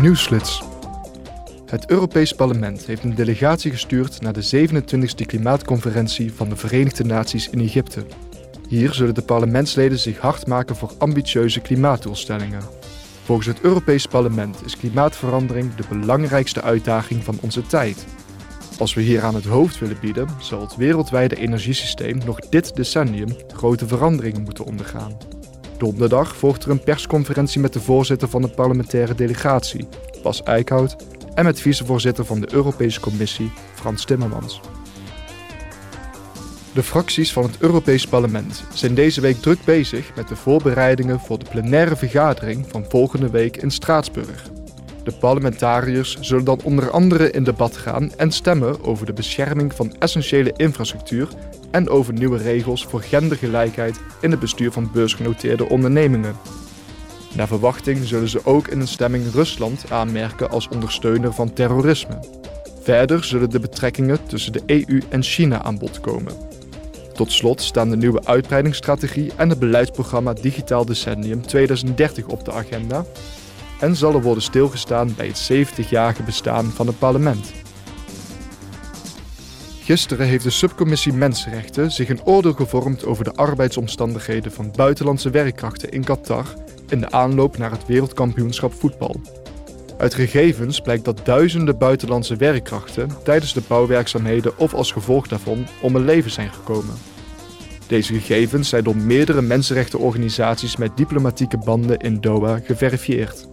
Nieuwsflits. Het Europees Parlement heeft een delegatie gestuurd naar de 27e klimaatconferentie van de Verenigde Naties in Egypte. Hier zullen de parlementsleden zich hard maken voor ambitieuze klimaatdoelstellingen. Volgens het Europees Parlement is klimaatverandering de belangrijkste uitdaging van onze tijd. Als we hier aan het hoofd willen bieden, zal het wereldwijde energiesysteem nog dit decennium grote veranderingen moeten ondergaan. Donderdag volgt er een persconferentie met de voorzitter van de parlementaire delegatie, Bas Eickhout, en met vicevoorzitter van de Europese Commissie, Frans Timmermans. De fracties van het Europees Parlement zijn deze week druk bezig met de voorbereidingen voor de plenaire vergadering van volgende week in Straatsburg. De parlementariërs zullen dan onder andere in debat gaan en stemmen over de bescherming van essentiële infrastructuur en over nieuwe regels voor gendergelijkheid in het bestuur van beursgenoteerde ondernemingen. Naar verwachting zullen ze ook in een stemming Rusland aanmerken als ondersteuner van terrorisme. Verder zullen de betrekkingen tussen de EU en China aan bod komen. Tot slot staan de nieuwe uitbreidingsstrategie en het beleidsprogramma Digitaal Decennium 2030 op de agenda. En zal er worden stilgestaan bij het 70-jarige bestaan van het parlement. Gisteren heeft de subcommissie Mensenrechten zich een oordeel gevormd over de arbeidsomstandigheden van buitenlandse werkkrachten in Qatar in de aanloop naar het wereldkampioenschap voetbal. Uit gegevens blijkt dat duizenden buitenlandse werkkrachten tijdens de bouwwerkzaamheden of als gevolg daarvan om een leven zijn gekomen. Deze gegevens zijn door meerdere mensenrechtenorganisaties met diplomatieke banden in Doha geverifieerd.